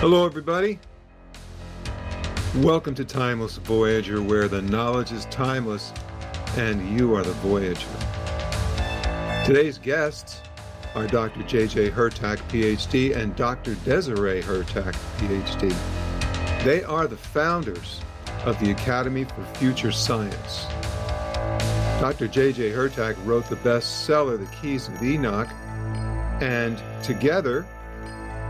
Hello, everybody. Welcome to Timeless Voyager, where the knowledge is timeless and you are the Voyager. Today's guests are Dr. J.J. Hurtak, PhD, and Dr. Desiree Hurtak, PhD. They are the founders of the Academy for Future Science. Dr. J.J. Hurtak wrote the bestseller, The Keys of Enoch, and together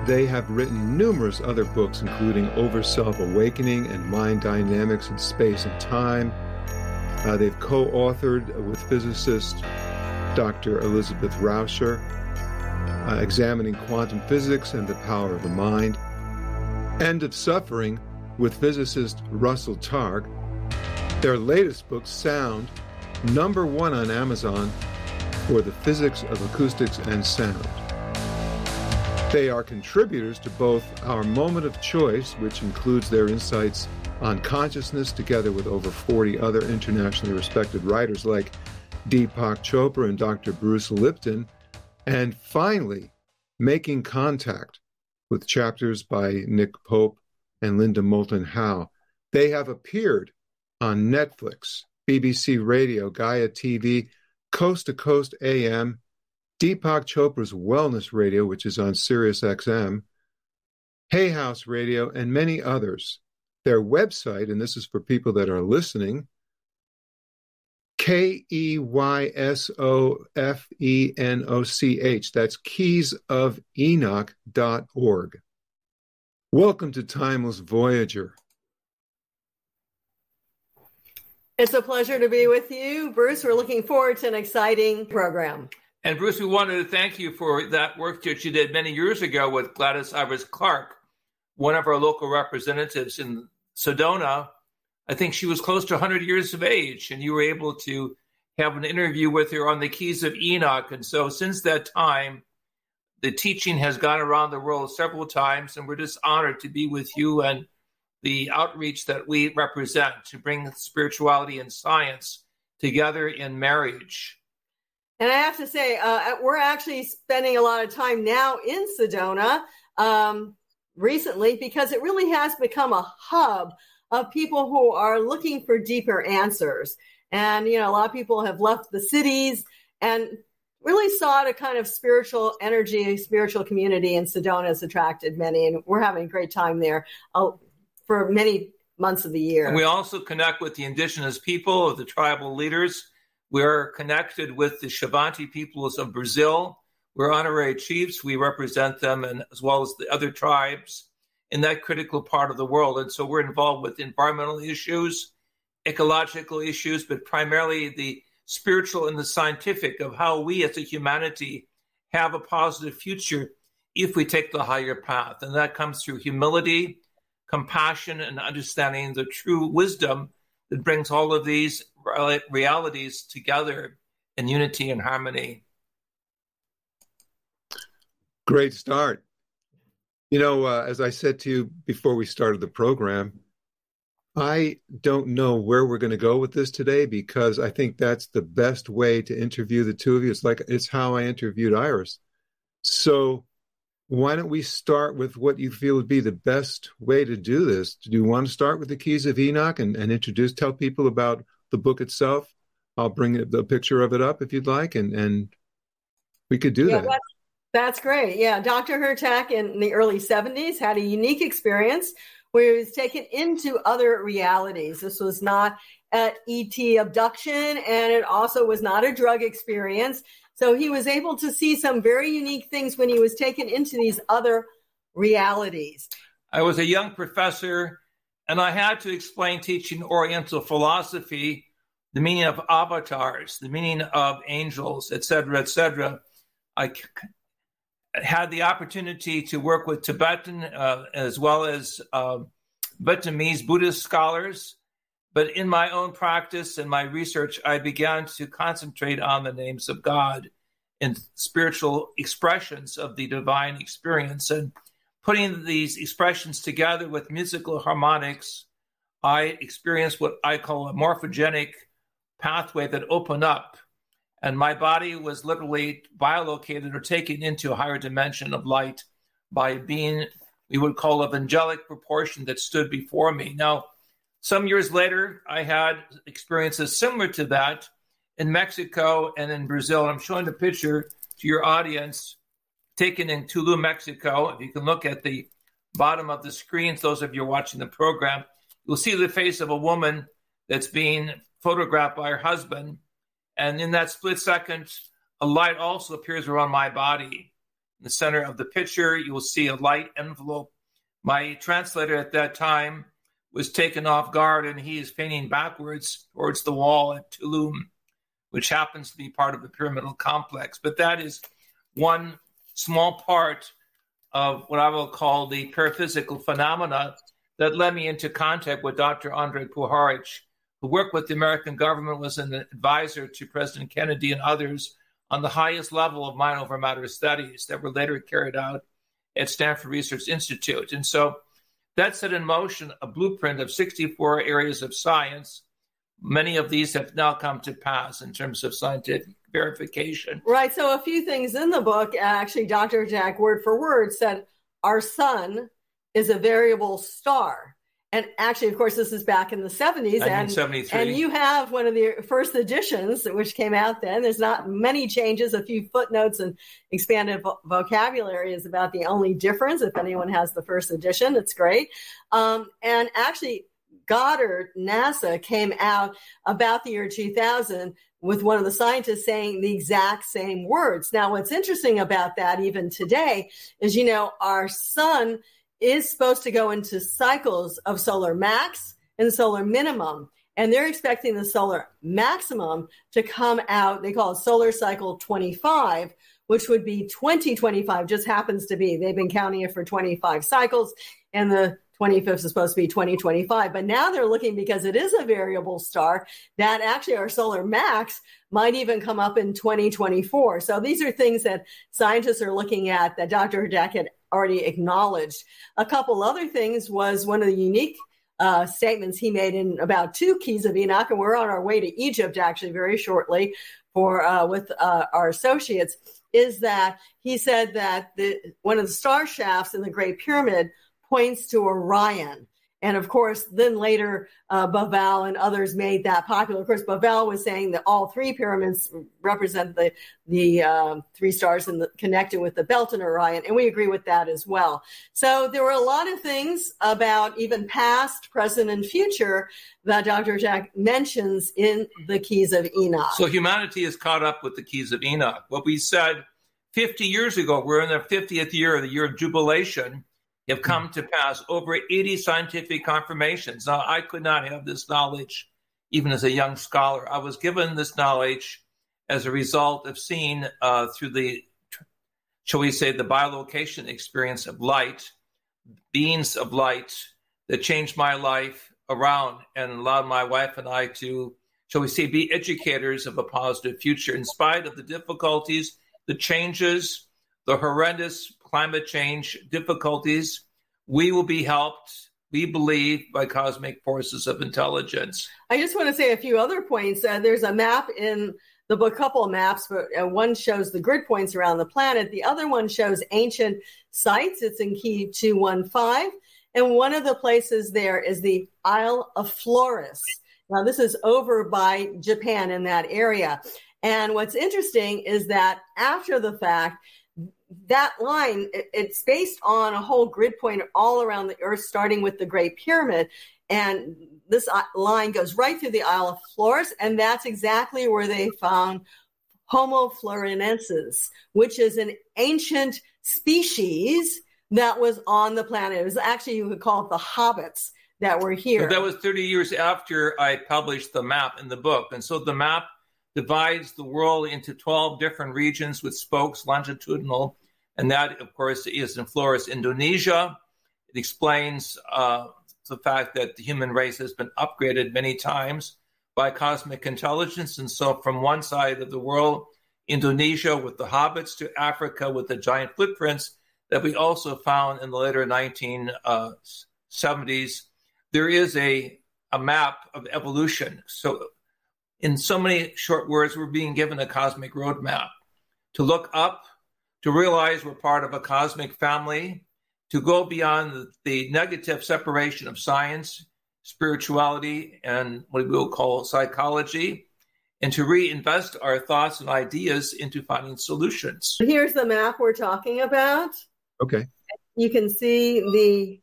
they have written numerous other books, including Overself Awakening and Mind Dynamics in Space and Time. Uh, they've co authored with physicist Dr. Elizabeth Rauscher, uh, Examining Quantum Physics and the Power of the Mind, End of Suffering with physicist Russell Targ. Their latest book, Sound, number one on Amazon for the physics of acoustics and sound. They are contributors to both Our Moment of Choice, which includes their insights on consciousness, together with over 40 other internationally respected writers like Deepak Chopra and Dr. Bruce Lipton. And finally, Making Contact with chapters by Nick Pope and Linda Moulton Howe. They have appeared on Netflix, BBC Radio, Gaia TV, Coast to Coast AM, Deepak Chopra's Wellness Radio, which is on Sirius XM, Hay House Radio, and many others. Their website, and this is for people that are listening, K E Y S O F E N O C H. That's keysofenoch.org. Welcome to Timeless Voyager. It's a pleasure to be with you, Bruce. We're looking forward to an exciting program. And Bruce, we wanted to thank you for that work that you did many years ago with Gladys Iris Clark, one of our local representatives in Sedona. I think she was close to 100 years of age, and you were able to have an interview with her on the Keys of Enoch. And so, since that time, the teaching has gone around the world several times, and we're just honored to be with you and the outreach that we represent to bring spirituality and science together in marriage. And I have to say, uh, we're actually spending a lot of time now in Sedona um, recently because it really has become a hub of people who are looking for deeper answers. And, you know, a lot of people have left the cities and really sought a kind of spiritual energy, spiritual community, and Sedona has attracted many. And we're having a great time there uh, for many months of the year. And we also connect with the indigenous people, the tribal leaders we're connected with the Xavante peoples of Brazil. We're honorary chiefs. We represent them, and as well as the other tribes in that critical part of the world. And so we're involved with environmental issues, ecological issues, but primarily the spiritual and the scientific of how we as a humanity have a positive future if we take the higher path. And that comes through humility, compassion, and understanding the true wisdom that brings all of these realities together in unity and harmony. Great start. You know, uh, as I said to you before we started the program, I don't know where we're going to go with this today because I think that's the best way to interview the two of you. It's like it's how I interviewed Iris. So why don't we start with what you feel would be the best way to do this? Do you want to start with the keys of Enoch and, and introduce, tell people about the book itself? I'll bring the picture of it up if you'd like, and and we could do yeah, that. That's, that's great. Yeah, Dr. Hurtak in the early '70s had a unique experience where he was taken into other realities. This was not at ET abduction, and it also was not a drug experience. So he was able to see some very unique things when he was taken into these other realities. I was a young professor and I had to explain teaching Oriental philosophy, the meaning of avatars, the meaning of angels, etc., etc. I had the opportunity to work with Tibetan uh, as well as uh, Vietnamese Buddhist scholars but in my own practice and my research, I began to concentrate on the names of God and spiritual expressions of the divine experience. And putting these expressions together with musical harmonics, I experienced what I call a morphogenic pathway that opened up. And my body was literally bilocated or taken into a higher dimension of light by a being we would call of angelic proportion that stood before me. Now, some years later, I had experiences similar to that in Mexico and in Brazil. I'm showing the picture to your audience taken in Tulum, Mexico. If you can look at the bottom of the screens, those of you watching the program, you'll see the face of a woman that's being photographed by her husband. And in that split second, a light also appears around my body. In the center of the picture, you will see a light envelope. My translator at that time was taken off guard and he is painting backwards towards the wall at Tulum, which happens to be part of the pyramidal complex. But that is one small part of what I will call the paraphysical phenomena that led me into contact with Dr. Andrija Puharich, who worked with the American government, was an advisor to President Kennedy and others on the highest level of mind over matter studies that were later carried out at Stanford Research Institute. And so that set in motion a blueprint of 64 areas of science. Many of these have now come to pass in terms of scientific verification. Right. So, a few things in the book, actually, Dr. Jack, word for word, said our sun is a variable star and actually, of course, this is back in the 70s. And, and you have one of the first editions, which came out then. There's not many changes, a few footnotes and expanded vo- vocabulary is about the only difference. If anyone has the first edition, it's great. Um, and actually, Goddard, NASA came out about the year 2000 with one of the scientists saying the exact same words. Now, what's interesting about that, even today, is you know, our sun is supposed to go into cycles of solar max and solar minimum. And they're expecting the solar maximum to come out, they call it solar cycle 25, which would be 2025, just happens to be. They've been counting it for 25 cycles, and the 25th is supposed to be 2025. But now they're looking because it is a variable star that actually our solar max might even come up in 2024. So these are things that scientists are looking at that Dr. Jack had already acknowledged. A couple other things was one of the unique uh, statements he made in about two keys of Enoch, and we're on our way to Egypt actually very shortly for uh, with uh, our associates. Is that he said that the one of the star shafts in the Great Pyramid points to Orion, and of course, then later, uh, Bauval and others made that popular. Of course, Bauval was saying that all three pyramids represent the the um, three stars and connected with the belt and Orion, and we agree with that as well. So there were a lot of things about even past, present, and future that Dr. Jack mentions in the Keys of Enoch. So humanity is caught up with the Keys of Enoch. What we said 50 years ago, we're in the 50th year, the year of jubilation have come to pass over 80 scientific confirmations. Now, I could not have this knowledge even as a young scholar. I was given this knowledge as a result of seeing uh, through the, shall we say, the bilocation experience of light, beings of light that changed my life around and allowed my wife and I to, shall we say, be educators of a positive future in spite of the difficulties, the changes, the horrendous climate change difficulties, we will be helped, we believe, by cosmic forces of intelligence. I just want to say a few other points. Uh, there's a map in the book, a couple of maps, but uh, one shows the grid points around the planet. The other one shows ancient sites. It's in key 215. And one of the places there is the Isle of Flores. Now, this is over by Japan in that area. And what's interesting is that after the fact, that line, it's based on a whole grid point all around the earth, starting with the Great Pyramid. And this uh, line goes right through the Isle of Flores, and that's exactly where they found Homo floresiensis, which is an ancient species that was on the planet. It was actually, you could call it the hobbits that were here. But that was 30 years after I published the map in the book. And so the map divides the world into 12 different regions with spokes longitudinal. And that, of course, is in Flores, Indonesia. It explains uh, the fact that the human race has been upgraded many times by cosmic intelligence. And so, from one side of the world, Indonesia with the hobbits, to Africa with the giant footprints that we also found in the later 1970s, uh, there is a, a map of evolution. So, in so many short words, we're being given a cosmic roadmap to look up, to realize we're part of a cosmic family, to go beyond the, the negative separation of science, spirituality, and what we will call psychology, and to reinvest our thoughts and ideas into finding solutions. Here's the map we're talking about. Okay. You can see the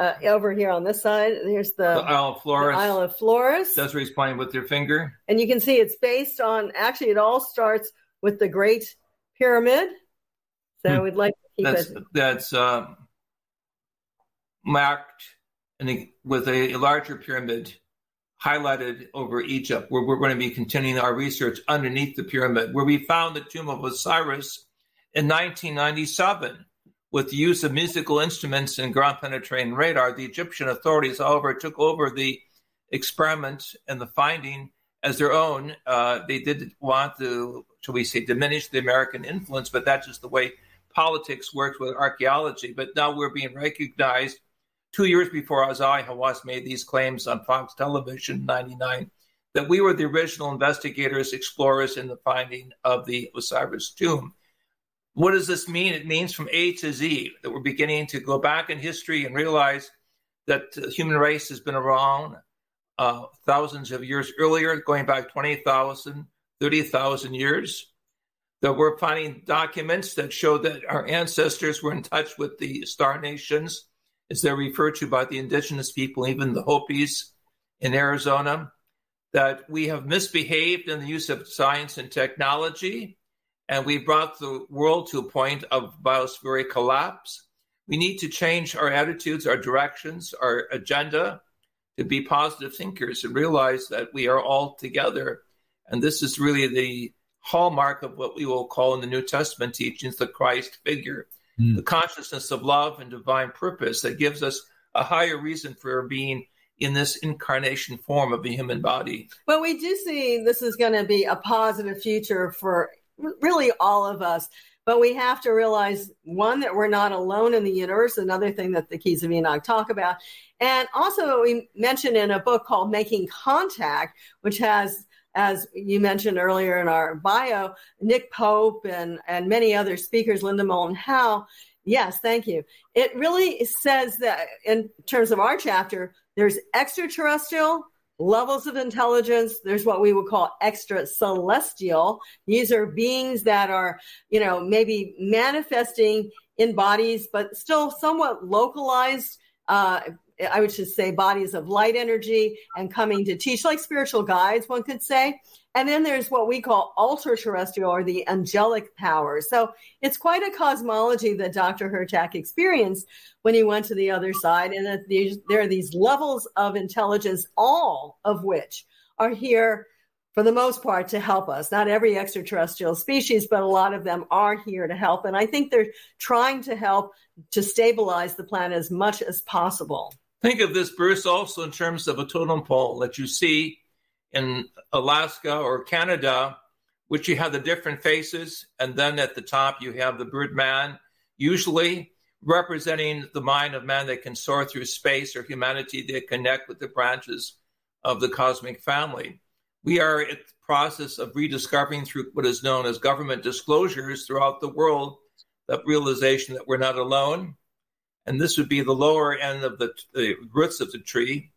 uh, over here on this side. Here's the, The Isle of Flores. Isle of Flores. Desiree's playing with your finger. And you can see it's based on, actually, it all starts with the Great Pyramid. So Hmm. we'd like to keep That's it. that's um, marked in with a, larger pyramid highlighted over Egypt, where we're going to be continuing our research underneath the pyramid, where we found the tomb of Osiris in 1997. With the use of musical instruments and ground penetrating radar, the Egyptian authorities, however, took over the experiment and the finding as their own. Uh, they didn't want to, shall we say, diminish the American influence, but that's just the way politics works with archaeology. But now we're being recognized. Two years before Zahi Hawass made these claims on Fox Television in 99, that we were the original investigators, explorers in the finding of the Osiris tomb. What does this mean? It means from A to Z that we're beginning to go back in history and realize that the human race has been around uh, thousands of years earlier, going back 20,000, 30,000 years. That we're finding documents that show that our ancestors were in touch with the star nations, as they're referred to by the indigenous people, even the Hopis in Arizona. That we have misbehaved in the use of science and technology, and we brought the world to a point of biospheric collapse. We need to change our attitudes, our directions, our agenda to be positive thinkers and realize that we are all together. And this is really the hallmark of what we will call in the New Testament teachings the Christ figure, Mm. the consciousness of love and divine purpose that gives us a higher reason for being in this incarnation form of a human body. Well, we do see this is going to be a positive future for really all of us. But we have to realize one that we're not alone in the universe. Another thing that the Keys of Enoch talk about, and also we mentioned in a book called Making Contact, which has, as you mentioned earlier in our bio, Nick Pope and and many other speakers, Linda Moulton Howe. Yes, thank you. It really says that in terms of our chapter, there's extraterrestrial levels of intelligence. There's what we would call extra celestial. These are beings that are, you know, maybe manifesting in bodies, but still somewhat localized. Uh, I would just say bodies of light energy and coming to teach, like spiritual guides, one could say. And then there's what we call ultra terrestrial or the angelic powers. So it's quite a cosmology that Dr. Hurtak experienced when he went to the other side. And that these, there are these levels of intelligence, all of which are here for the most part to help us. Not every extraterrestrial species, but a lot of them are here to help. And I think they're trying to help to stabilize the planet as much as possible. Think of this, Bruce, also in terms of a totem pole that you see in Alaska or Canada, which you have the different faces, and then at the top you have the bird man, usually representing the mind of man that can soar through space or humanity that connect with the branches of the cosmic family. We are in the process of rediscovering through what is known as government disclosures throughout the world that realization that we're not alone. And this would be the lower end of the, the roots of the tree,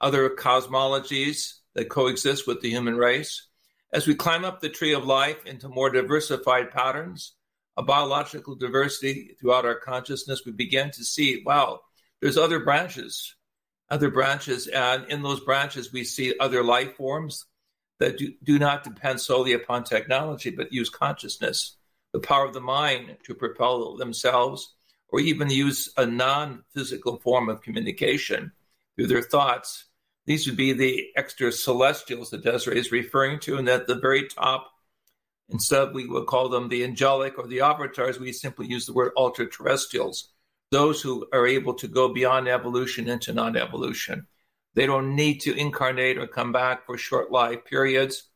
other cosmologies that coexist with the human race. As we climb up the tree of life into more diversified patterns of biological diversity throughout our consciousness, we begin to see, wow, there's other branches, other branches. And in those branches, we see other life forms that do, do not depend solely upon technology, but use consciousness, the power of the mind to propel themselves, or even use a non physical form of communication through their thoughts these would be the extra celestials that Desiree is referring to, and at the very top, instead we would call them the angelic or the avatars, we simply use the word ultra terrestrials, those who are able to go beyond evolution into non evolution. They don't need to incarnate or come back for short life periods,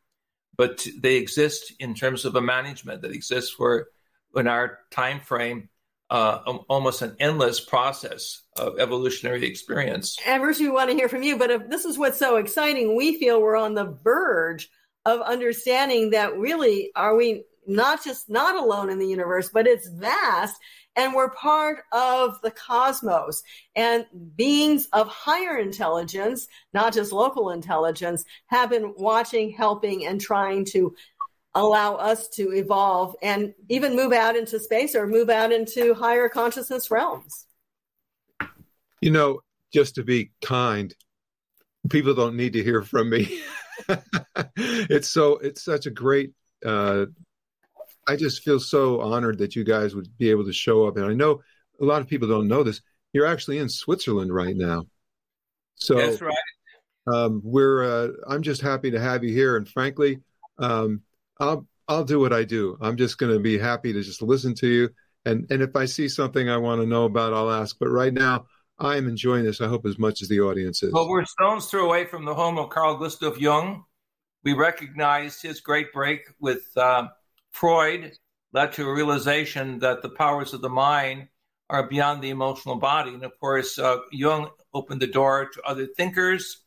but they exist in terms of a management that exists for in our time frame uh, almost an endless process of evolutionary experience. And we want to hear from you, but if this is what's so exciting, we feel we're on the verge of understanding that really are we not just not alone in the universe, but it's vast and we're part of the cosmos and beings of higher intelligence, not just local intelligence, have been watching, helping, and trying to allow us to evolve and even move out into space or move out into higher consciousness realms. You know, just to be kind, people don't need to hear from me. it's so it's such a great uh I just feel so honored that you guys would be able to show up and I know a lot of people don't know this. You're actually in Switzerland right now. So That's right. Um, we're uh, I'm just happy to have you here and frankly um, I'll I'll do what I do. I'm just going to be happy to just listen to you and and if I see something I want to know about I'll ask but right now I am enjoying this. I hope as much as the audience is. Well, we're stones throw away from the home of Carl Gustav Jung. We recognized his great break with uh, Freud, led to a realization that the powers of the mind are beyond the emotional body. And of course, uh, Jung opened the door to other thinkers,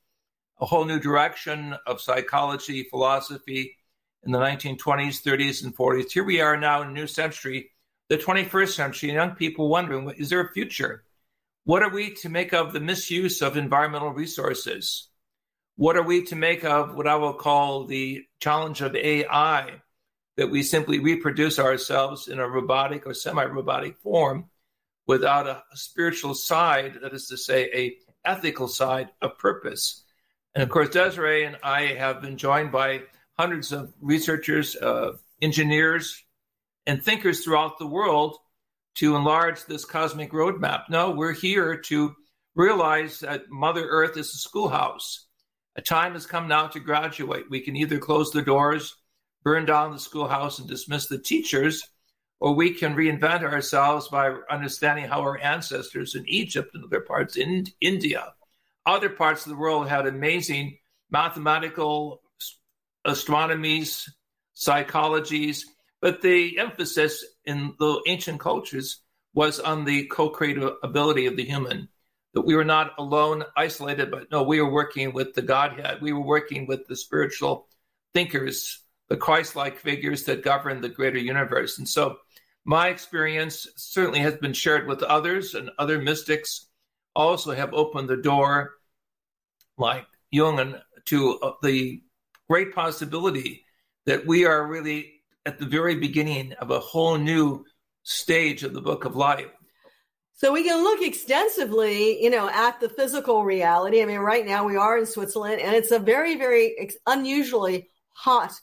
a whole new direction of psychology, philosophy in the 1920s, 30s, and 40s. Here we are now in a new century, the 21st century, and young people wondering, is there a future? What are we to make of the misuse of environmental resources? What are we to make of what I will call the challenge of AI, that we simply reproduce ourselves in a robotic or semi robotic form without a spiritual side, that is to say, a ethical side of purpose? And of course, Desiree and I have been joined by hundreds of researchers, uh, engineers, and thinkers throughout the world to enlarge this cosmic roadmap. No, we're here to realize that Mother Earth is a schoolhouse. A time has come now to graduate. We can either close the doors, burn down the schoolhouse, and dismiss the teachers, or we can reinvent ourselves by understanding how our ancestors in Egypt and other parts in India, other parts of the world had amazing mathematical astronomies, psychologies, but the emphasis in the ancient cultures was on the co-creative ability of the human. That we were not alone, isolated, but no, we were working with the Godhead. We were working with the spiritual thinkers, the Christ-like figures that govern the greater universe. And so, my experience certainly has been shared with others, and other mystics also have opened the door, like Jung, and to uh, the great possibility that we are really at the very beginning of a whole new stage of the book of life. So we can look extensively, you know, at the physical reality. I mean, right now we are in Switzerland and it's a very, very unusually hot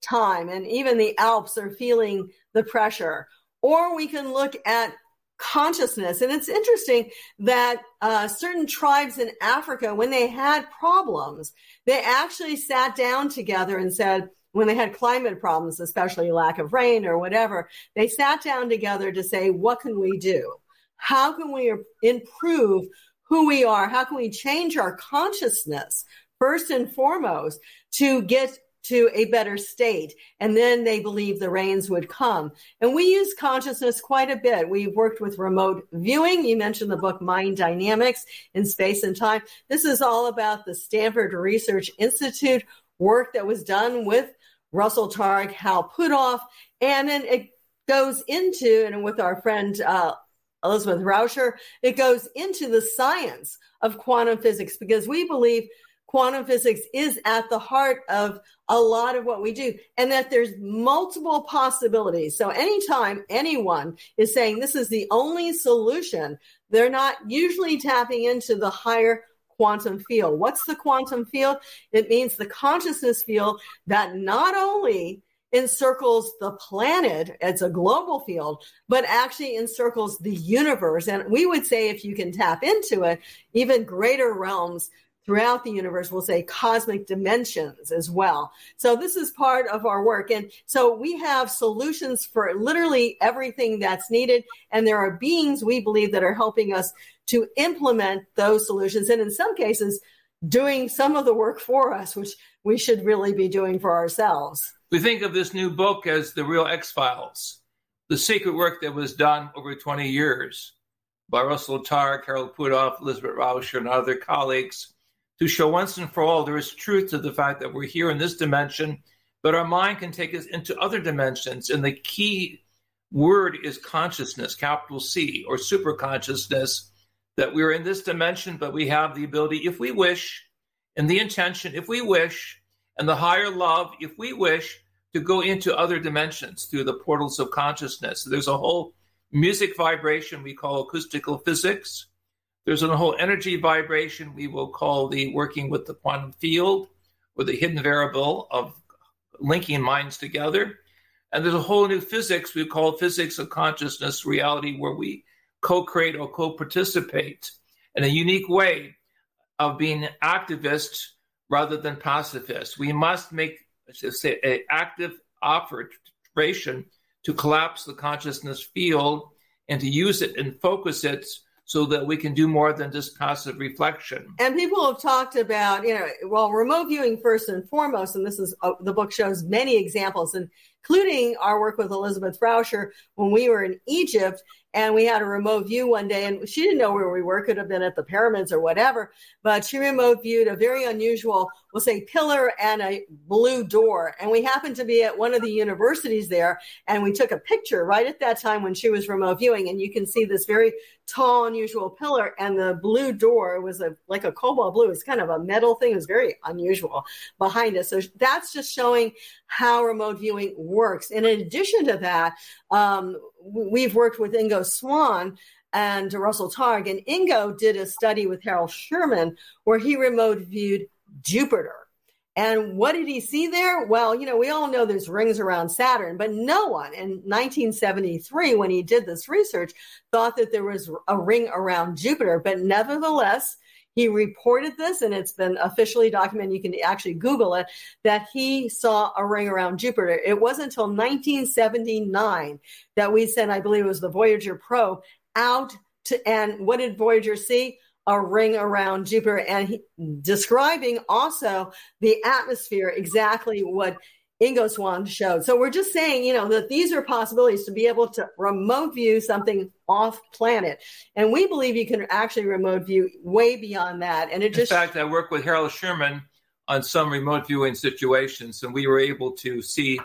time. And even the Alps are feeling the pressure. Or we can look at consciousness. And it's interesting that uh, certain tribes in Africa, when they had problems, they actually sat down together and said, when they had climate problems, especially lack of rain or whatever, they sat down together to say, what can we do? How can we improve who we are? How can we change our consciousness first and foremost to get to a better state. And then they believe the rains would come. And we use consciousness quite a bit. We've worked with remote viewing. You mentioned the book Mind Dynamics in Space and Time. This is all about the Stanford Research Institute work that was done with Russell Targ, Hal Puthoff, and then it goes into, and with our friend uh, Elizabeth Rauscher, it goes into the science of quantum physics because we believe quantum physics is at the heart of a lot of what we do and that there's multiple possibilities. So anytime anyone is saying this is the only solution, they're not usually tapping into the higher quantum field. What's the quantum field? It means the consciousness field that not only encircles the planet, it's a global field, but actually encircles the universe. And we would say if you can tap into it, even greater realms throughout the universe We'll say cosmic dimensions as well. So this is part of our work. And so we have solutions for literally everything that's needed. And there are beings we believe that are helping us to implement those solutions. And in some cases, doing some of the work for us, which we should really be doing for ourselves. We think of this new book as the real X Files, the secret work that was done over 20 years by Russell Targ, Harold Puthoff, Elizabeth Rauscher, and other colleagues to show once and for all there is truth to the fact that we're here in this dimension but our mind can take us into other dimensions. And the key word is consciousness, capital C, or super consciousness, that we're in this dimension, but we have the ability, if we wish, and the intention, if we wish, and the higher love, if we wish, to go into other dimensions through the portals of consciousness. There's a whole music vibration we call acoustical physics. There's a whole energy vibration we will call the working with the quantum field or the hidden variable of linking minds together. And there's a whole new physics we call physics of consciousness reality where we co-create or co-participate in a unique way of being activists rather than pacifists. We must make say an active operation to collapse the consciousness field and to use it and focus it so that we can do more than just passive reflection. And people have talked about, you know, well, remote viewing first and foremost, and this is uh, the book shows many examples, including our work with Elizabeth Rauscher when we were in Egypt and we had a remote view one day and she didn't know where we were could have been at the pyramids or whatever but she remote viewed a very unusual we'll say pillar and a blue door and we happened to be at one of the universities there and we took a picture right at that time when she was remote viewing and you can see this very tall unusual pillar and the blue door was a like a cobalt blue. It's kind of a metal thing. It was very unusual behind us so that's just showing how remote viewing works. And in addition to that um, we've worked with Ingo Swann and Russell Targ, and Ingo did a study with Harold Sherman where he remote viewed Jupiter. And what did he see there? Well, you know, we all know there's rings around Saturn, but no one in 1973, when he did this research, thought that there was a ring around Jupiter. But nevertheless, he reported this, and it's been officially documented. You can actually Google it that he saw a ring around Jupiter. It wasn't until 1979 that we sent, I believe it was the Voyager probe, out to, and what did Voyager see? A ring around Jupiter and he, describing also the atmosphere, exactly what Ingo Swann showed. So we're just saying, you know, that these are possibilities to be able to remote view something off planet. And we believe you can actually remote view way beyond that. And it just In fact, I work with Harold Sherman on some remote viewing situations, and we were able to see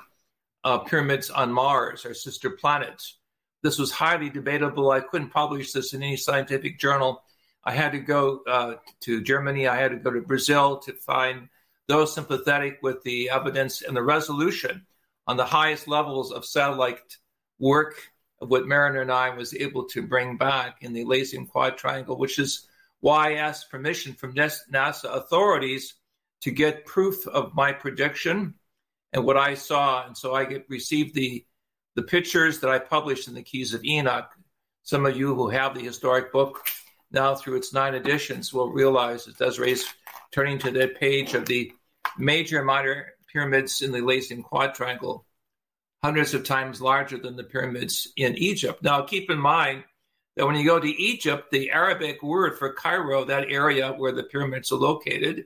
uh, pyramids on Mars, our sister planets. This was highly debatable. I couldn't publish this in any scientific journal. I had to go uh, to Germany. I had to go to Brazil to find those sympathetic with the evidence and the resolution on the highest levels of satellite work of what Mariner 9 was able to bring back in the Elysium Quad Triangle, which is why I asked permission from NASA authorities to get proof of my prediction and what I saw. And so I get, received the, the pictures that I published in the Keys of Enoch. Some of you who have the historic book now through its nine editions will realize that Desiree's turning to the page of the major minor pyramids in the Elysian Quad Triangle, hundreds of times larger than the pyramids in Egypt. Now, keep in mind that when you go to Egypt, the Arabic word for Cairo, that area where the pyramids are located,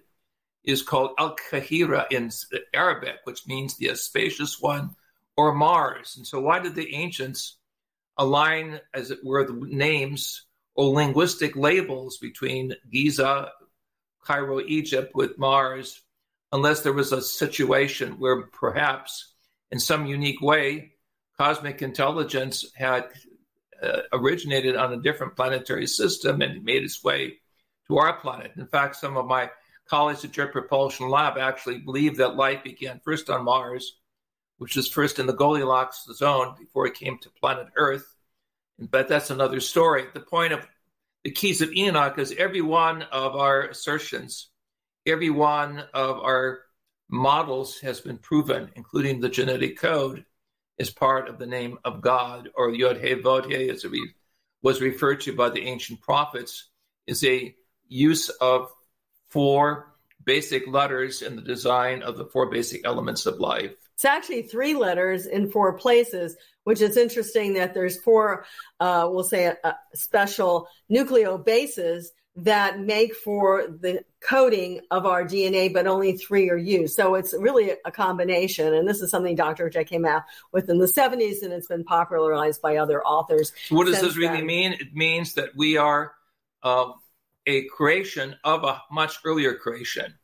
is called Al Kahira in Arabic, which means the spacious one or Mars. And so, why did the ancients align, as it were, the names or linguistic labels between Giza, Cairo, Egypt with Mars unless there was a situation where perhaps in some unique way cosmic intelligence had uh, originated on a different planetary system and made its way to our planet. In fact, some of my colleagues at Jet Propulsion Lab actually believe that life began first on Mars, which was first in the Goldilocks zone before it came to planet Earth. But that's another story. The point of the keys of Enoch is every one of our assertions every one of our models has been proven, including the genetic code, is part of the name of God, or Yod He Vod He, as it was referred to by the ancient prophets, is a use of four basic letters in the design of the four basic elements of life. It's actually three letters in four places, which is interesting that there's four, uh, we'll say, uh, special nucleobases that make for the coding of our DNA, but only three are used. So it's really a combination. And this is something Dr. J came out with in the 70s, and it's been popularized by other authors. What does this really then. mean? It means that we are uh, a creation of a much earlier creation.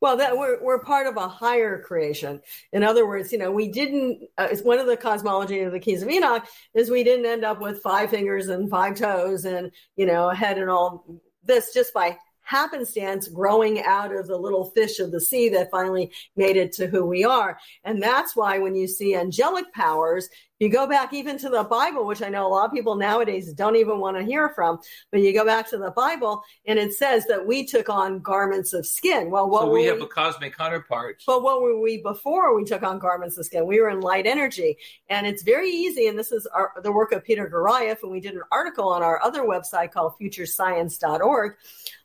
Well, that we're we're part of a higher creation. In other words, you know, we didn't. Uh, it's one of the cosmology of the Keys of Enoch is we didn't end up with five fingers and five toes and you know a head and all this just by happenstance growing out of the little fish of the sea that finally made it to who we are. And that's why when you see angelic powers, you go back even to the Bible, which I know a lot of people nowadays don't even want to hear from, but you go back to the Bible and it says that we took on garments of skin. Well, what so we have a cosmic counterpart. But what were we before we took on garments of skin? We were in light energy. And it's very easy. And this is our, the work of Peter Garayev. And we did an article on our other website called futurescience.org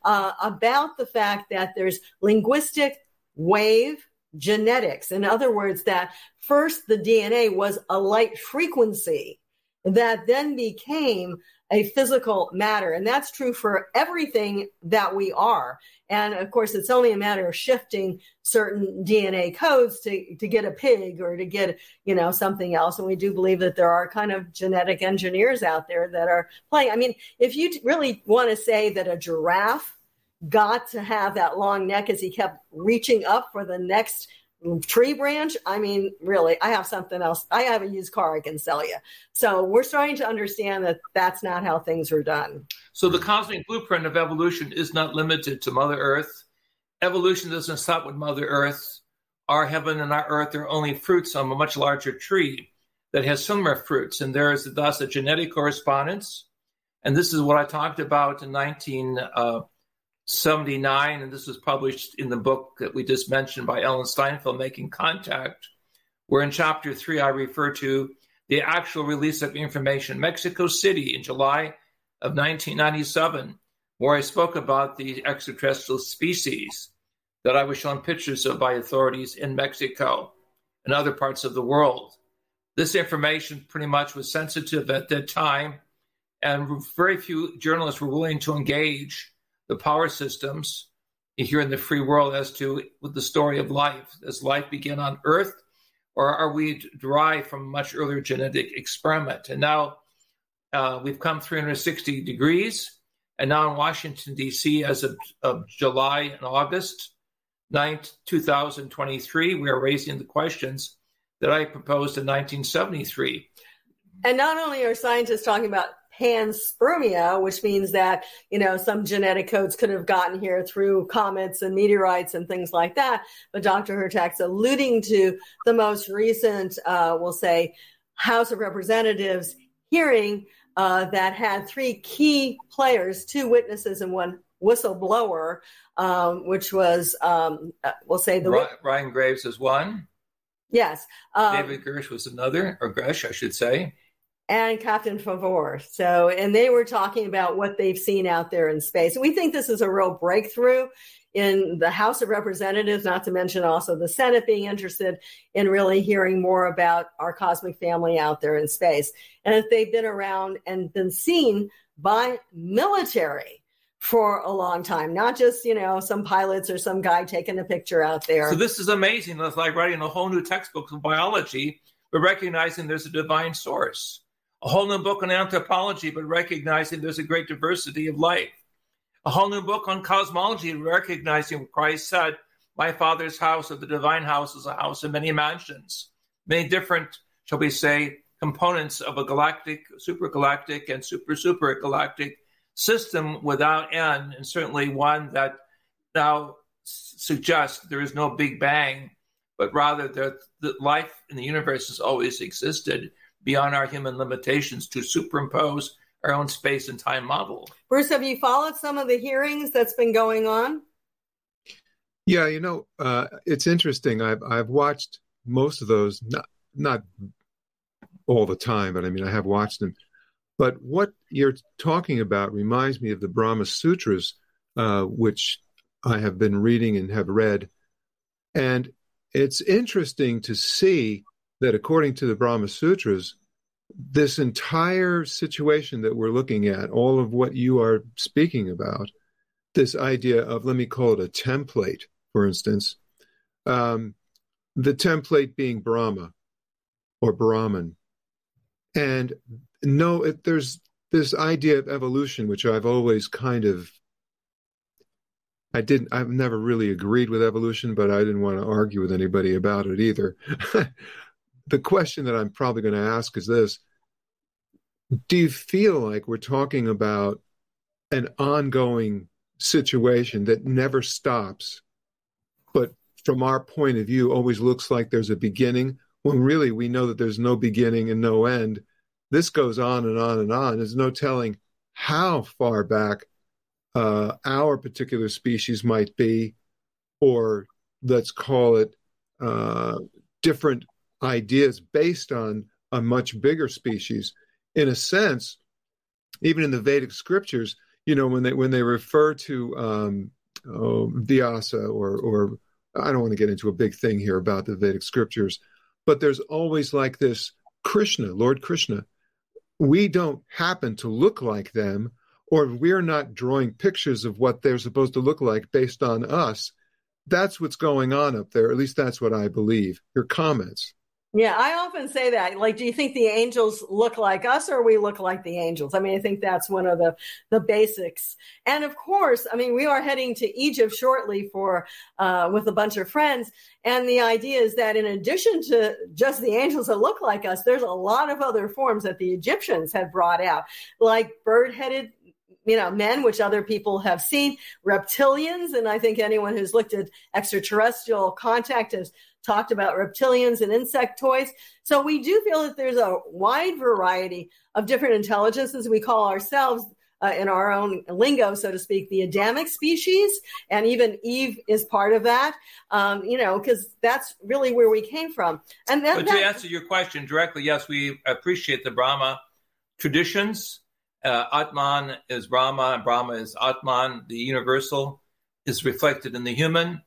uh, about the fact that there's linguistic wave genetics. In other words, that first the DNA was a light frequency that then became a physical matter. And that's true for everything that we are. And of course, it's only a matter of shifting certain DNA codes to, to get a pig or to get, you know, something else. And we do believe that there are kind of genetic engineers out there that are playing. I mean, if you really want to say that a giraffe got to have that long neck as he kept reaching up for the next tree branch. I mean, really, I have something else. I have a used car I can sell you. So we're starting to understand that that's not how things are done. So the cosmic blueprint of evolution is not limited to Mother Earth. Evolution doesn't stop with Mother Earth. Our heaven and our earth are only fruits on a much larger tree that has similar fruits. And there is thus a genetic correspondence. And this is what I talked about in 19. Uh, 79, and this was published in the book that we just mentioned by Alan Steinfeld, Making Contact, where in chapter three I refer to the actual release of information Mexico City in July of 1997, where I spoke about the extraterrestrial species that I was shown pictures of by authorities in Mexico and other parts of the world. This information pretty much was sensitive at that time, and very few journalists were willing to engage the power systems here in the free world as to with the story of life. Does life begin on Earth, or are we derived from much earlier genetic experiment? And now uh, we've come 360 degrees, and now in Washington D.C. as of, of July and August 9th, 2023, we are raising the questions that I proposed in 1973. And not only are scientists talking about panspermia, which means that, you know, some genetic codes could have gotten here through comets and meteorites and things like that. But Dr. Hurtak's alluding to the most recent, uh, we'll say, House of Representatives hearing uh, that had three key players, two witnesses and one whistleblower, um, which was, um, uh, we'll say, the Ryan Graves is one. Yes. Um, David Grusch was another, or Grusch, I should say and Captain Fravor. So, and they were talking about what they've seen out there in space. We think this is a real breakthrough in the House of Representatives, not to mention also the Senate being interested in really hearing more about our cosmic family out there in space. And if they've been around and been seen by military for a long time, not just, you know, some pilots or some guy taking a picture out there. So this is amazing. It's like writing a whole new textbook of biology, but recognizing there's a divine source a whole new book on anthropology, but recognizing there's a great diversity of life. A whole new book on cosmology, recognizing what Christ said, My Father's house or the divine house is a house of many mansions, many different, shall we say, components of a galactic, supergalactic, and super super galactic system without end, and certainly one that now suggests there is no Big Bang, but rather that life in the universe has always existed beyond our human limitations to superimpose our own space and time model. Bruce, have you followed some of the hearings that's been going on? Yeah, you know, uh, it's interesting. I've I've watched most of those, not not all the time, but I mean, I have watched them. But what you're talking about reminds me of the Brahma Sutras, uh, which I have been reading and have read, and it's interesting to see that according to the Brahma Sutras, this entire situation that we're looking at, all of what you are speaking about, this idea of, let me call it a template, for instance, um, the template being Brahma or Brahman. And no, it, there's this idea of evolution, which I've always kind of I didn't. I've never really agreed with evolution, but I didn't want to argue with anybody about it either. the question that I'm probably going to ask is this: Do you feel like we're talking about an ongoing situation that never stops, but from our point of view, always looks like there's a beginning, when really we know that there's no beginning and no end? This goes on and on and on. There's no telling how far back uh, our particular species might be, or let's call it uh, different ideas based on a much bigger species. In a sense, even in the Vedic scriptures, you know, when they when they refer to um, oh, Vyasa or or I don't want to get into a big thing here about the Vedic scriptures, but there's always like this Krishna, Lord Krishna. We don't happen to look like them, or we're not drawing pictures of what they're supposed to look like based on us. That's what's going on up there. At least that's what I believe. Your comments. Yeah, I often say that. Like, do you think the angels look like us or we look like the angels? I mean, I think that's one of the, the basics. And of course, I mean, we are heading to Egypt shortly for, uh, with a bunch of friends. And the idea is that in addition to just the angels that look like us, there's a lot of other forms that the Egyptians had brought out, like bird headed you know, men, which other people have seen, reptilians. And I think anyone who's looked at extraterrestrial contact has talked about reptilians and insectoids. So we do feel that there's a wide variety of different intelligences. We call ourselves uh, in our own lingo, so to speak, the Adamic species, and even Eve is part of that. Um, you know, because that's really where we came from. And then but to answer your question directly, yes, we appreciate the Brahma traditions uh, Atman is Brahma, and Brahma is Atman. The universal is reflected in the human.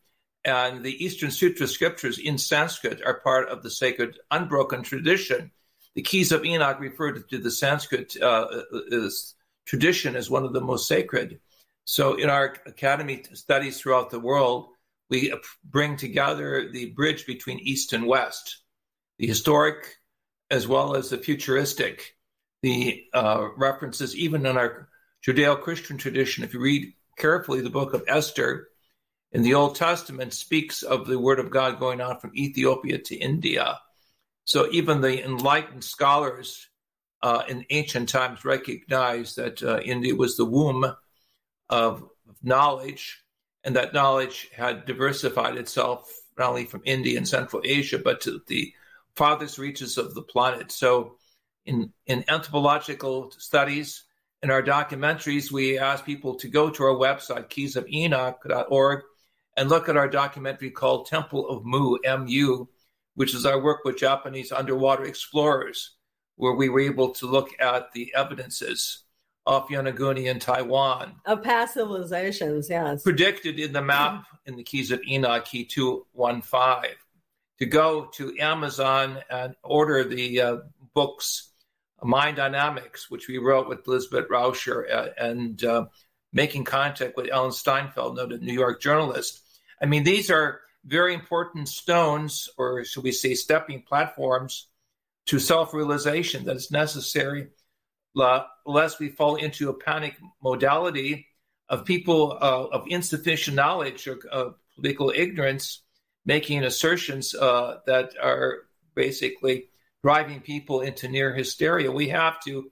And the Eastern Sutra scriptures in Sanskrit are part of the sacred unbroken tradition. The Keys of Enoch referred to the Sanskrit uh, as, tradition as one of the most sacred. So, in our academy studies throughout the world, we bring together the bridge between East and West, the historic as well as the futuristic the uh, references, even in our Judeo Christian tradition. If you read carefully the book of Esther in the Old Testament, speaks of the word of God going on from Ethiopia to India. So even the enlightened scholars uh, in ancient times recognized that uh, India was the womb of knowledge, and that knowledge had diversified itself not only from India and Central Asia, but to the farthest reaches of the planet. So in, in anthropological studies. In our documentaries, we ask people to go to our website, keysofenoch.org, and look at our documentary called Temple of Mu, MU, which is our work with Japanese underwater explorers, where we were able to look at the evidences of Yonaguni in Taiwan. Of past civilizations, yes. Predicted in the map in the Keys of Enoch, key 215. To go to Amazon and order the uh, books Mind Dynamics, which we wrote with Elizabeth Rauscher, uh, and uh, Making Contact with Alan Steinfeld, noted New York journalist. I mean, these are very important stones, or should we say, stepping platforms to self realization that is necessary, lest we fall into a panic modality of people uh, of insufficient knowledge or uh, political ignorance making assertions uh, that are basically driving people into near hysteria. We have to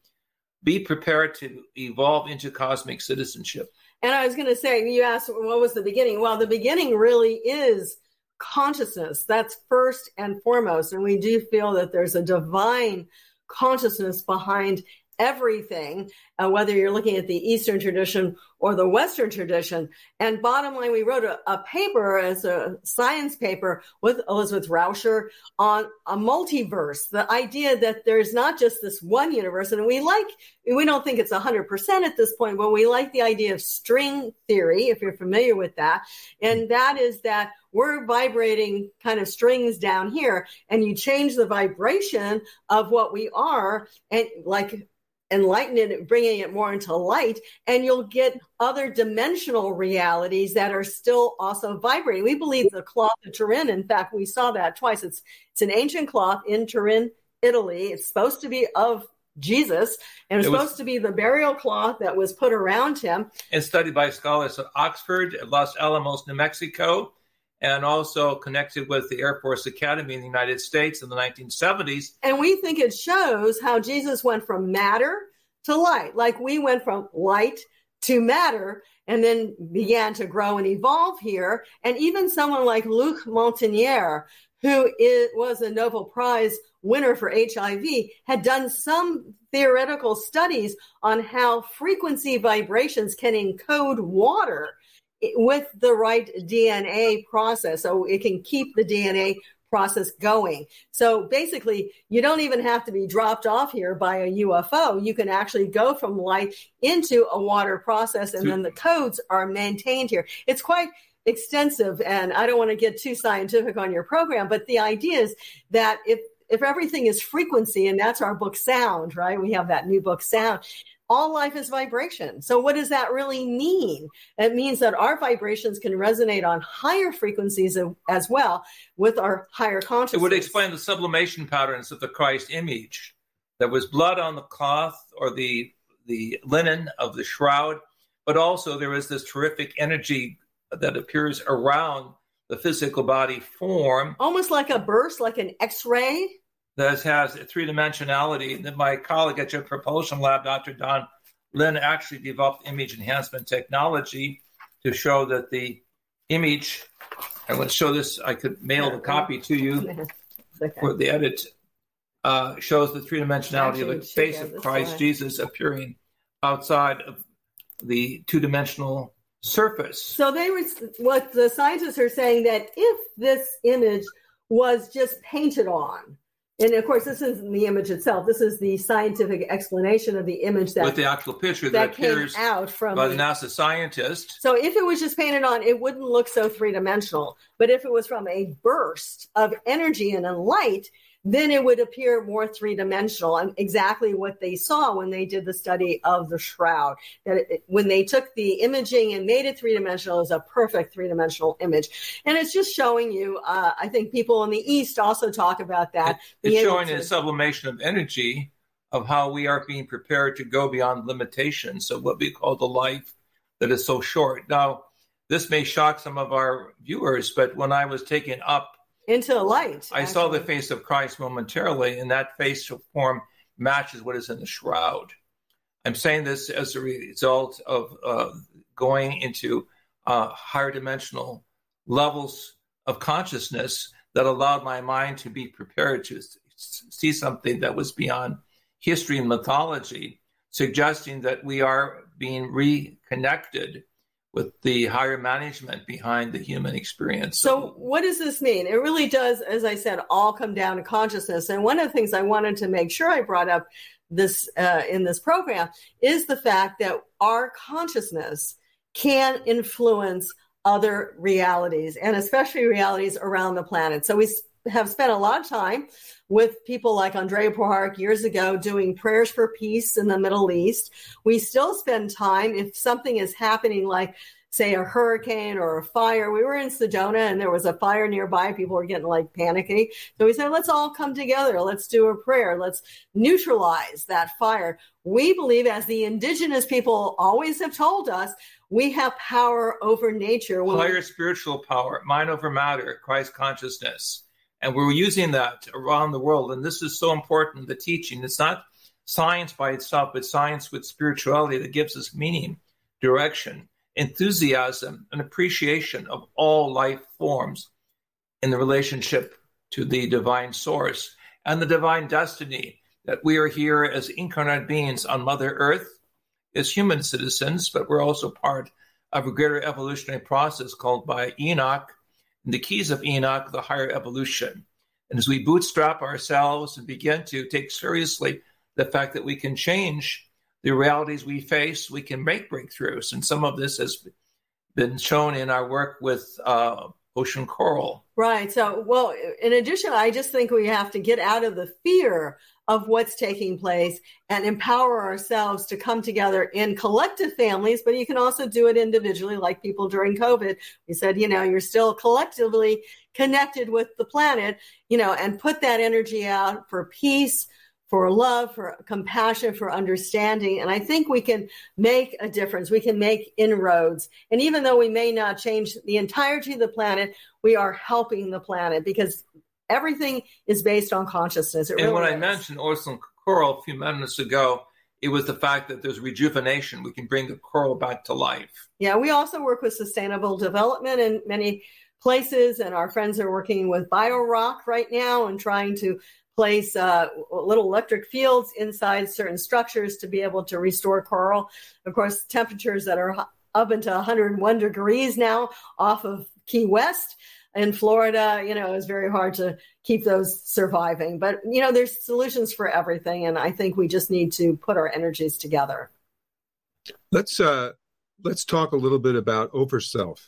be prepared to evolve into cosmic citizenship. And I was going to say, you asked what was the beginning? Well, the beginning really is consciousness. That's first and foremost. And we do feel that there's a divine consciousness behind everything, uh, whether you're looking at the Eastern tradition or the Western tradition. And bottom line, we wrote a, a paper as a science paper with Elizabeth Rauscher on a multiverse, the idea that there's not just this one universe. And we like, we don't think it's 100% at this point, but we like the idea of string theory, if you're familiar with that. And that is that we're vibrating kind of strings down here and you change the vibration of what we are and like enlighten it, bringing it more into light, and you'll get other dimensional realities that are still also vibrating. We believe the cloth of Turin, in fact, we saw that twice. It's it's an ancient cloth in Turin, Italy. It's supposed to be of Jesus, and it's It was- supposed to be the burial cloth that was put around him. and studied by scholars at Oxford, at Los Alamos, New Mexico, and also connected with the Air Force Academy in the United States in the 1970s. And we think it shows how Jesus went from matter to light, like we went from light to matter and then began to grow and evolve here. And even someone like Luc Montagnier, who is, was a Nobel Prize winner for HIV, had done some theoretical studies on how frequency vibrations can encode water with the right DNA process. So it can keep the DNA process going. So basically, you don't even have to be dropped off here by a UFO. You can actually go from light into a water process and then the codes are maintained here. It's quite extensive and I don't want to get too scientific on your program, but the idea is that if if everything is frequency and that's our book sound, right? We have that new book sound all life is vibration. So, what does that really mean? It means that our vibrations can resonate on higher frequencies as well with our higher consciousness. It would explain the sublimation patterns of the Christ image. There was blood on the cloth or the the linen of the shroud, but also there is this terrific energy that appears around the physical body form almost like a burst, like an X-ray. That has a three dimensionality. That my colleague at Jet Propulsion Lab, Dr. Don Lynn, actually developed image enhancement technology to show that the image. I would show this. I could mail the copy to you for the edit. Uh, shows the three dimensionality of the face of Christ. Jesus appearing outside of the two dimensional surface. So they were what the scientists are saying that if this image was just painted on, and of course this isn't the image itself. This is the scientific explanation of the image that with the actual picture that, that came appears out from by the the NASA scientist. So if it was just painted on, it wouldn't look so three dimensional. But if it was from a burst of energy and a light, then it would appear more three dimensional. And exactly what they saw when they did the study of the shroud. That it, when they took the imaging and made it three dimensional, it was a perfect three dimensional image. And it's just showing you. Uh, I think people in the East also talk about that. It's being showing to- a sublimation of energy of how we are being prepared to go beyond limitations of what we call the life that is so short. Now, this may shock some of our viewers, but when I was taken up, into the light. I saw the face of Christ momentarily, and that facial form matches what is in the shroud. I'm saying this as a result of uh, going into uh, higher dimensional levels of consciousness that allowed my mind to be prepared to s- see something that was beyond history and mythology, suggesting that we are being reconnected with the higher management behind the human experience. So, what does this mean? It really does, as I said, all come down to consciousness. And one of the things I wanted to make sure I brought up this uh, in this program is the fact that our consciousness can influence other realities, and especially realities around the planet. So we have spent a lot of time with people like Andrija Puharich years ago doing prayers for peace in the Middle East. We still spend time if something is happening like say a hurricane or a fire. We were in Sedona and there was a fire nearby. People were getting like panicky. So we said, let's all come together. Let's do a prayer. Let's neutralize that fire. We believe, as the indigenous people always have told us, we have power over nature. Higher spiritual power, mind over matter, Christ consciousness. And we're using that around the world. And this is so important the teaching. It's not science by itself, but science with spirituality that gives us meaning, direction, enthusiasm, and appreciation of all life forms in the relationship to the divine source and the divine destiny that we are here as incarnate beings on Mother Earth as human citizens, but we're also part of a greater evolutionary process called by Enoch, and the keys of Enoch, the higher evolution. And as we bootstrap ourselves and begin to take seriously the fact that we can change the realities we face, we can make breakthroughs. And some of this has been shown in our work with uh, ocean coral. Right. So, well, in addition, I just think we have to get out of the fear of what's taking place and empower ourselves to come together in collective families, but you can also do it individually, like people during COVID. We said, you know, you're still collectively connected with the planet, you know, and put that energy out for peace, for love, for compassion, for understanding. And I think we can make a difference. We can make inroads. And even though we may not change the entirety of the planet, we are helping the planet because everything is based on consciousness. It and really when is. I mentioned oyster coral a few minutes ago, it was the fact that there's rejuvenation. We can bring the coral back to life. Yeah, we also work with sustainable development in many places, and our friends are working with BioRock right now and trying to place uh, little electric fields inside certain structures to be able to restore coral. Of course, temperatures that are up into 101 degrees now off of Key West in Florida, you know, it's very hard to keep those surviving. But, you know, there's solutions for everything. And I think we just need to put our energies together. Let's, uh, let's talk a little bit about Overself.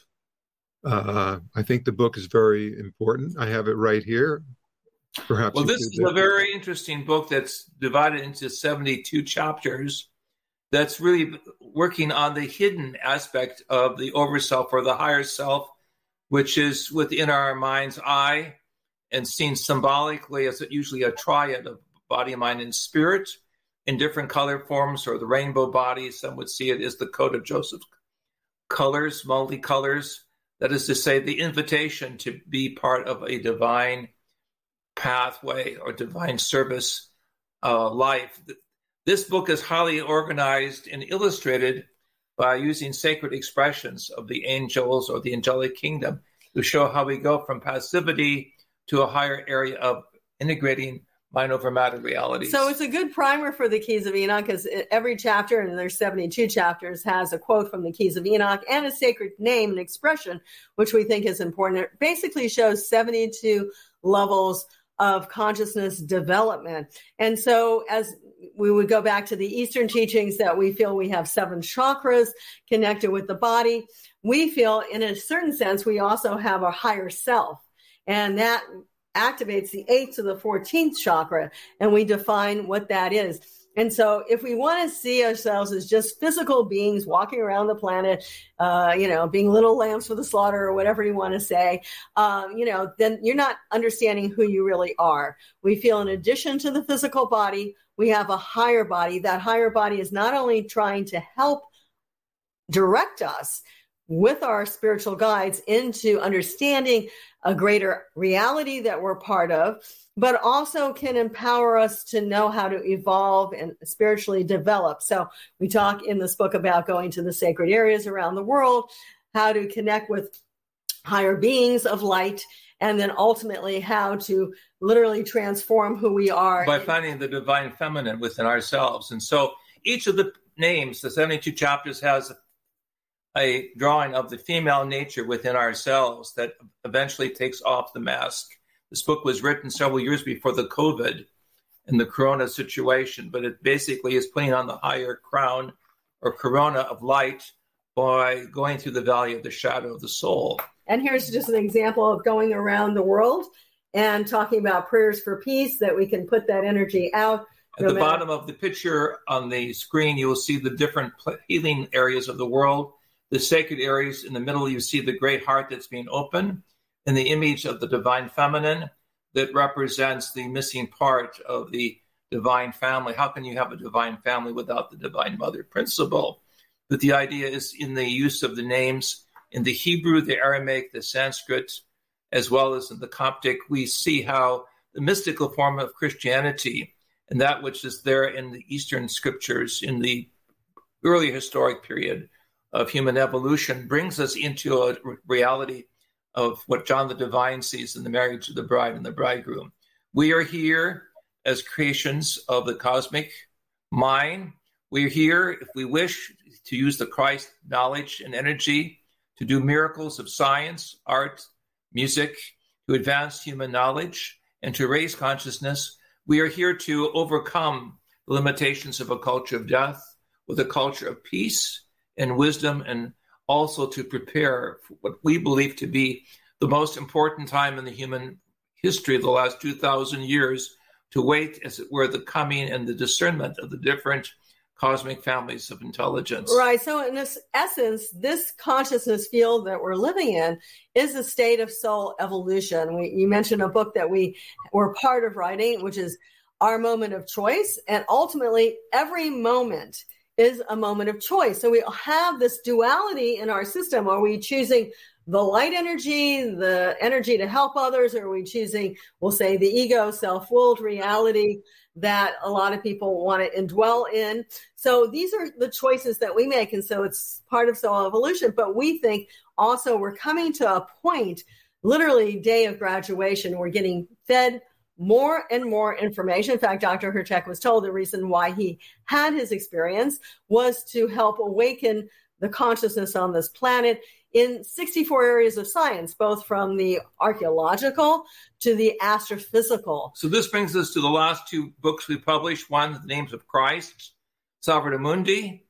Uh, I think the book is very important. I have it right here. Perhaps. Well, this is a uh, very interesting book that's divided into 72 chapters that's really working on the hidden aspect of the overself or the higher self, which is within our mind's eye and seen symbolically as usually a triad of body, mind, and spirit in different color forms or the rainbow body. Some would see it as the coat of Joseph's colors, multicolors. That is to say, the invitation to be part of a divine pathway or divine service uh, life. This book is highly organized and illustrated by using sacred expressions of the angels or the angelic kingdom to show how we go from passivity to a higher area of integrating mind over matter reality. So it's a good primer for the Keys of Enoch because every chapter, and there's 72 chapters, has a quote from the Keys of Enoch and a sacred name and expression, which we think is important. It basically shows 72 levels of consciousness development. And so as we would go back to the Eastern teachings that we feel we have seven chakras connected with the body, we feel in a certain sense we also have a higher self. And that activates the eighth to the 14th chakra. And we define what that is. And so, if we want to see ourselves as just physical beings walking around the planet, uh, you know, being little lambs for the slaughter or whatever you want to say, um, you know, then you're not understanding who you really are. We feel, in addition to the physical body, we have a higher body. That higher body is not only trying to help direct us with our spiritual guides into understanding a greater reality that we're part of but also can empower us to know how to evolve and spiritually develop. So we talk in this book about going to the sacred areas around the world, how to connect with higher beings of light, and then ultimately how to literally transform who we are by finding the divine feminine within ourselves. And so each of the names, the 72 chapters, has a drawing of the female nature within ourselves that eventually takes off the mask this book was written several years before the COVID and the corona situation, but it basically is putting on the higher crown or corona of light by going through the valley of the shadow of the soul. And here's just an example of going around the world and talking about prayers for peace that we can put that energy out. At no the matter- bottom of the picture on the screen, you will see the different healing areas of the world. The sacred areas in the middle, you see the great heart that's being opened in the image of the divine feminine that represents the missing part of the divine family. How can you have a divine family without the divine mother principle? But the idea is in the use of the names in the Hebrew, the Aramaic, the Sanskrit, as well as in the Coptic, we see how the mystical form of Christianity and that which is there in the Eastern scriptures in the early historic period of human evolution brings us into a reality of what John the Divine sees in the marriage of the bride and the bridegroom. We are here as creations of the cosmic mind. We're here, if we wish, to use the Christ knowledge and energy to do miracles of science, art, music, to advance human knowledge, and to raise consciousness. We are here to overcome the limitations of a culture of death with a culture of peace and wisdom and also to prepare for what we believe to be the most important time in the human history of the last 2,000 years to wait, as it were, the coming and the discernment of the different cosmic families of intelligence. Right. So, in this essence, this consciousness field that we're living in is a state of soul evolution. We, you mentioned a book that we were part of writing, which is our moment of choice. And ultimately, every moment is a moment of choice. So we have this duality in our system. Are we choosing the light energy, the energy to help others, or are we choosing, we'll say, the ego, self willed reality that a lot of people want to indwell in? So these are the choices that we make. And so it's part of soul evolution. But we think also we're coming to a point, literally, day of graduation, we're getting fed more and more information. In fact, Dr. Hurtak was told the reason why he had his experience was to help awaken the consciousness on this planet in 64 areas of science, both from the archaeological to the astrophysical. So this brings us to the last two books we published. One, The Names of Christ, Salvator Mundi,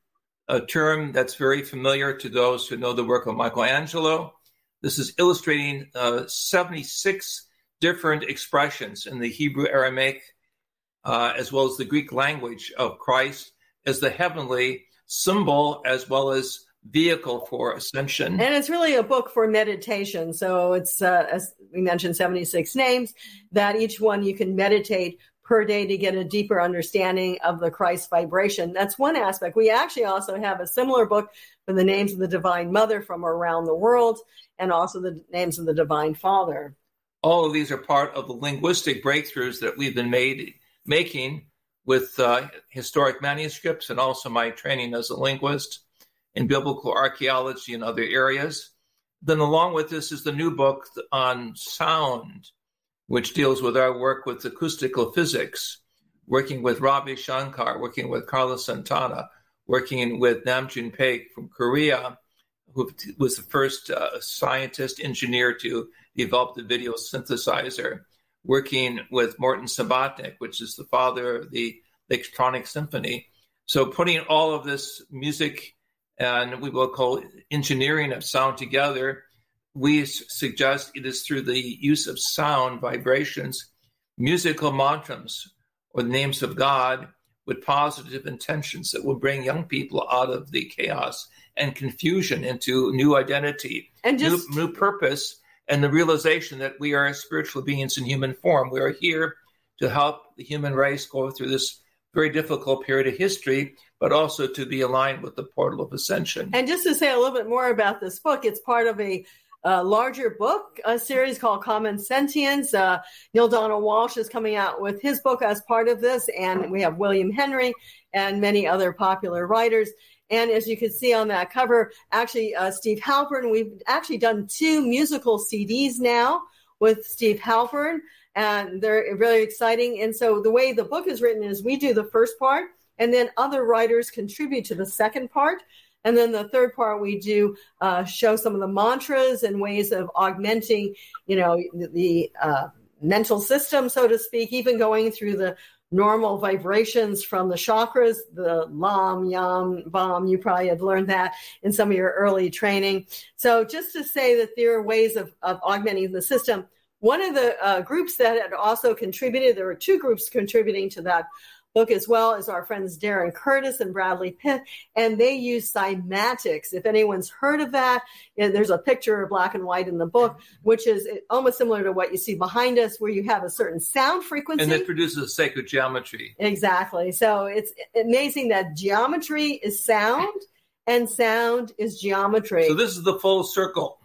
a term that's very familiar to those who know the work of Michelangelo. This is illustrating uh, 76 different expressions in the Hebrew, Aramaic, uh, as well as the Greek language of Christ as the heavenly symbol as well as vehicle for ascension. And it's really a book for meditation. So it's, uh, as we mentioned, 76 names that each one you can meditate per day to get a deeper understanding of the Christ vibration. That's one aspect. We actually also have a similar book for the names of the Divine Mother from around the world and also the names of the Divine Father. All of these are part of the linguistic breakthroughs that we've been made making with uh, historic manuscripts and also my training as a linguist in biblical archaeology and other areas. Then, along with this, is the new book on sound, which deals with our work with acoustical physics, working with Ravi Shankar, working with Carlos Santana, working with Nam June Paik from Korea, who was the first uh, scientist engineer to develop the video synthesizer, working with Morton Subotnick, which is the father of the electronic symphony. So, putting all of this music and we will call engineering of sound together, we suggest it is through the use of sound, vibrations, musical mantras, or the names of God with positive intentions that will bring young people out of the chaos and confusion into new identity, and just, new, new purpose, and the realization that we are spiritual beings in human form. We are here to help the human race go through this very difficult period of history, but also to be aligned with the portal of ascension. And just to say a little bit more about this book, it's part of a uh, larger book a series called Common Sentience. Uh, Neale Donald Walsch is coming out with his book as part of this, and we have William Henry and many other popular writers. And as you can see on that cover, actually, uh, Steve Halpern, we've actually done two musical CDs now with Steve Halpern and they're really exciting. And so the way the book is written is we do the first part, and then other writers contribute to the second part. And then the third part, we do uh, show some of the mantras and ways of augmenting, you know, the uh, mental system, so to speak, even going through the normal vibrations from the chakras, the lam, yam, bam. You probably have learned that in some of your early training. So just to say that there are ways of, of augmenting the system. One of the uh, groups that had also contributed, there were two groups contributing to that book as well as our friends Darren Curtis and Bradley Pitt, and they use cymatics. If anyone's heard of that, there's a picture, black and white, in the book, which is eh, almost similar to what you see behind us, where you have a certain sound frequency. And it produces a sacred geometry. Exactly. So it's amazing that geometry is sound and sound is geometry. So this is the full circle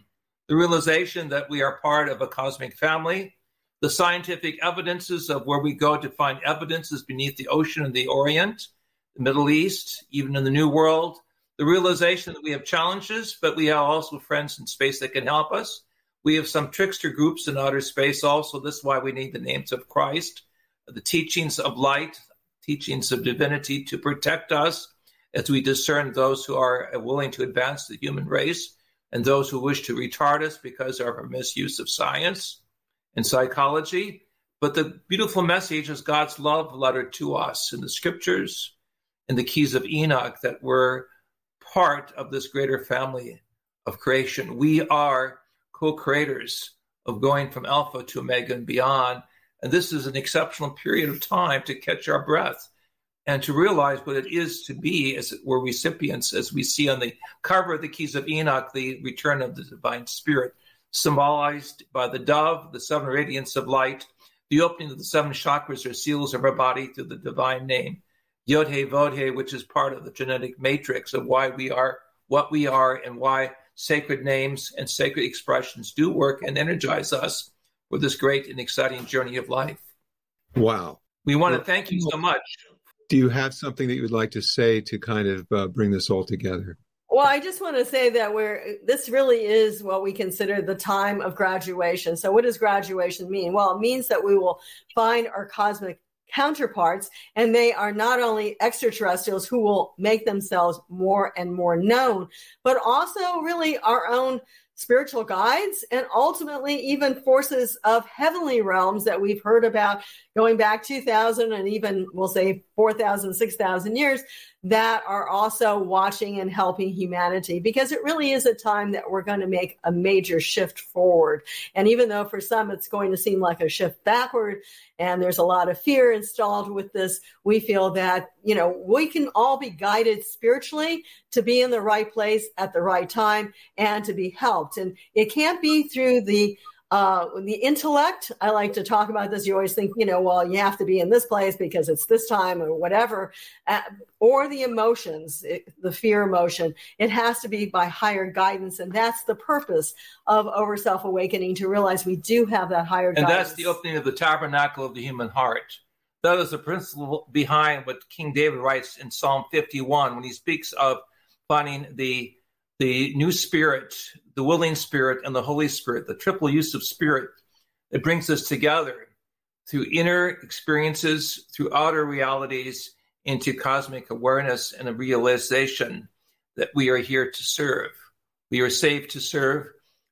the realization that we are part of a cosmic family, the scientific evidences of where we go to find evidences beneath the ocean in the Orient, the Middle East, even in the New World, the realization that we have challenges, but we have also friends in space that can help us. We have some trickster groups in outer space also. This is why we need the names of Christ, the teachings of light, teachings of divinity to protect us as we discern those who are willing to advance the human race and those who wish to retard us because of our misuse of science and psychology. But the beautiful message is God's love letter to us in the scriptures and the keys of Enoch that we're part of this greater family of creation. We are co creators of going from Alpha to Omega and beyond. And this is an exceptional period of time to catch our breath and to realize what it is to be, as it were, recipients, as we see on the cover of the Keys of Enoch, the return of the divine spirit, symbolized by the dove, the seven radiance of light, the opening of the seven chakras or seals of our body through the divine name. Yod He Vod He, which is part of the genetic matrix of why we are what we are and why sacred names and sacred expressions do work and energize us for this great and exciting journey of life. Wow. We want to thank you so much. Do you have something that you would like to say to kind of uh, bring this all together? Well, I just want to say that we're this really is what we consider the time of graduation. So, what does graduation mean? Well, it means that we will find our cosmic counterparts, and they are not only extraterrestrials who will make themselves more and more known, but also really our own spiritual guides, and ultimately even forces of heavenly realms that we've heard about going back 2000 and even we'll say 4,000, 6,000 years that are also watching and helping humanity because it really is a time that we're going to make a major shift forward. And even though for some it's going to seem like a shift backward and there's a lot of fear installed with this, we feel that, you know, we can all be guided spiritually to be in the right place at the right time and to be helped. And it can't be through the uh, the intellect, I like to talk about this. You always think, you know, well, you have to be in this place because it's this time or whatever. Uh, or the emotions, it, the fear emotion. It has to be by higher guidance. And that's the purpose of Overself Awakening to realize we do have that higher and guidance. that's the opening of the tabernacle of the human heart. That is the principle behind what King David writes in Psalm 51 when he speaks of finding the the new spirit, the willing spirit, and the Holy Spirit, the triple use of spirit that brings us together through inner experiences, through outer realities, into cosmic awareness and a realization that we are here to serve. We are saved to serve.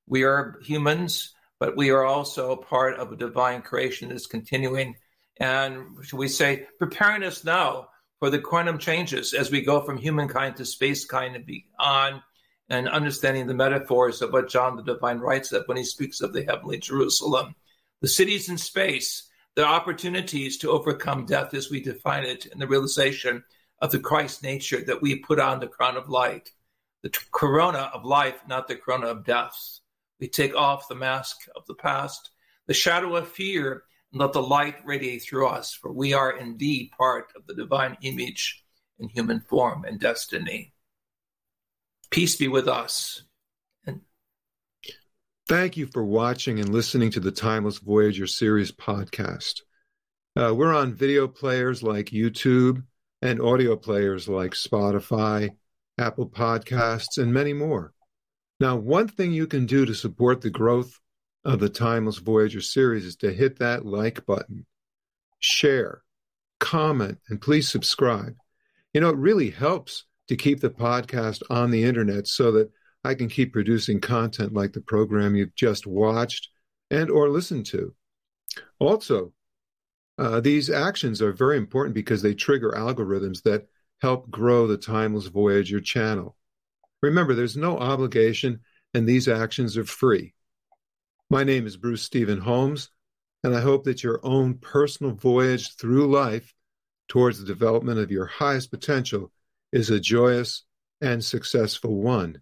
We are humans, but we are also part of a divine creation that's continuing. And should we say, preparing us now for the quantum changes as we go from humankind to space kind and beyond and understanding the metaphors of what John the Divine writes of when he speaks of the heavenly Jerusalem. The cities in space, the opportunities to overcome death as we define it, and the realization of the Christ nature that we put on the crown of light, the t- corona of life, not the corona of death. We take off the mask of the past, the shadow of fear, and let the light radiate through us, for we are indeed part of the divine image in human form and destiny. Peace be with us. Thank you for watching and listening to the Timeless Voyager series podcast. Uh, we're on video players like YouTube and audio players like Spotify, Apple Podcasts, and many more. Now, one thing you can do to support the growth of the Timeless Voyager series is to hit that like button, share, comment, and please subscribe. You know, it really helps to keep the podcast on the internet so that I can keep producing content like the program you've just watched and or listened to. Also, uh, these actions are very important because they trigger algorithms that help grow the Timeless Voyager channel. Remember, there's no obligation, and these actions are free. My name is Bruce Stephen Holmes, and I hope that your own personal voyage through life towards the development of your highest potential is a joyous and successful one.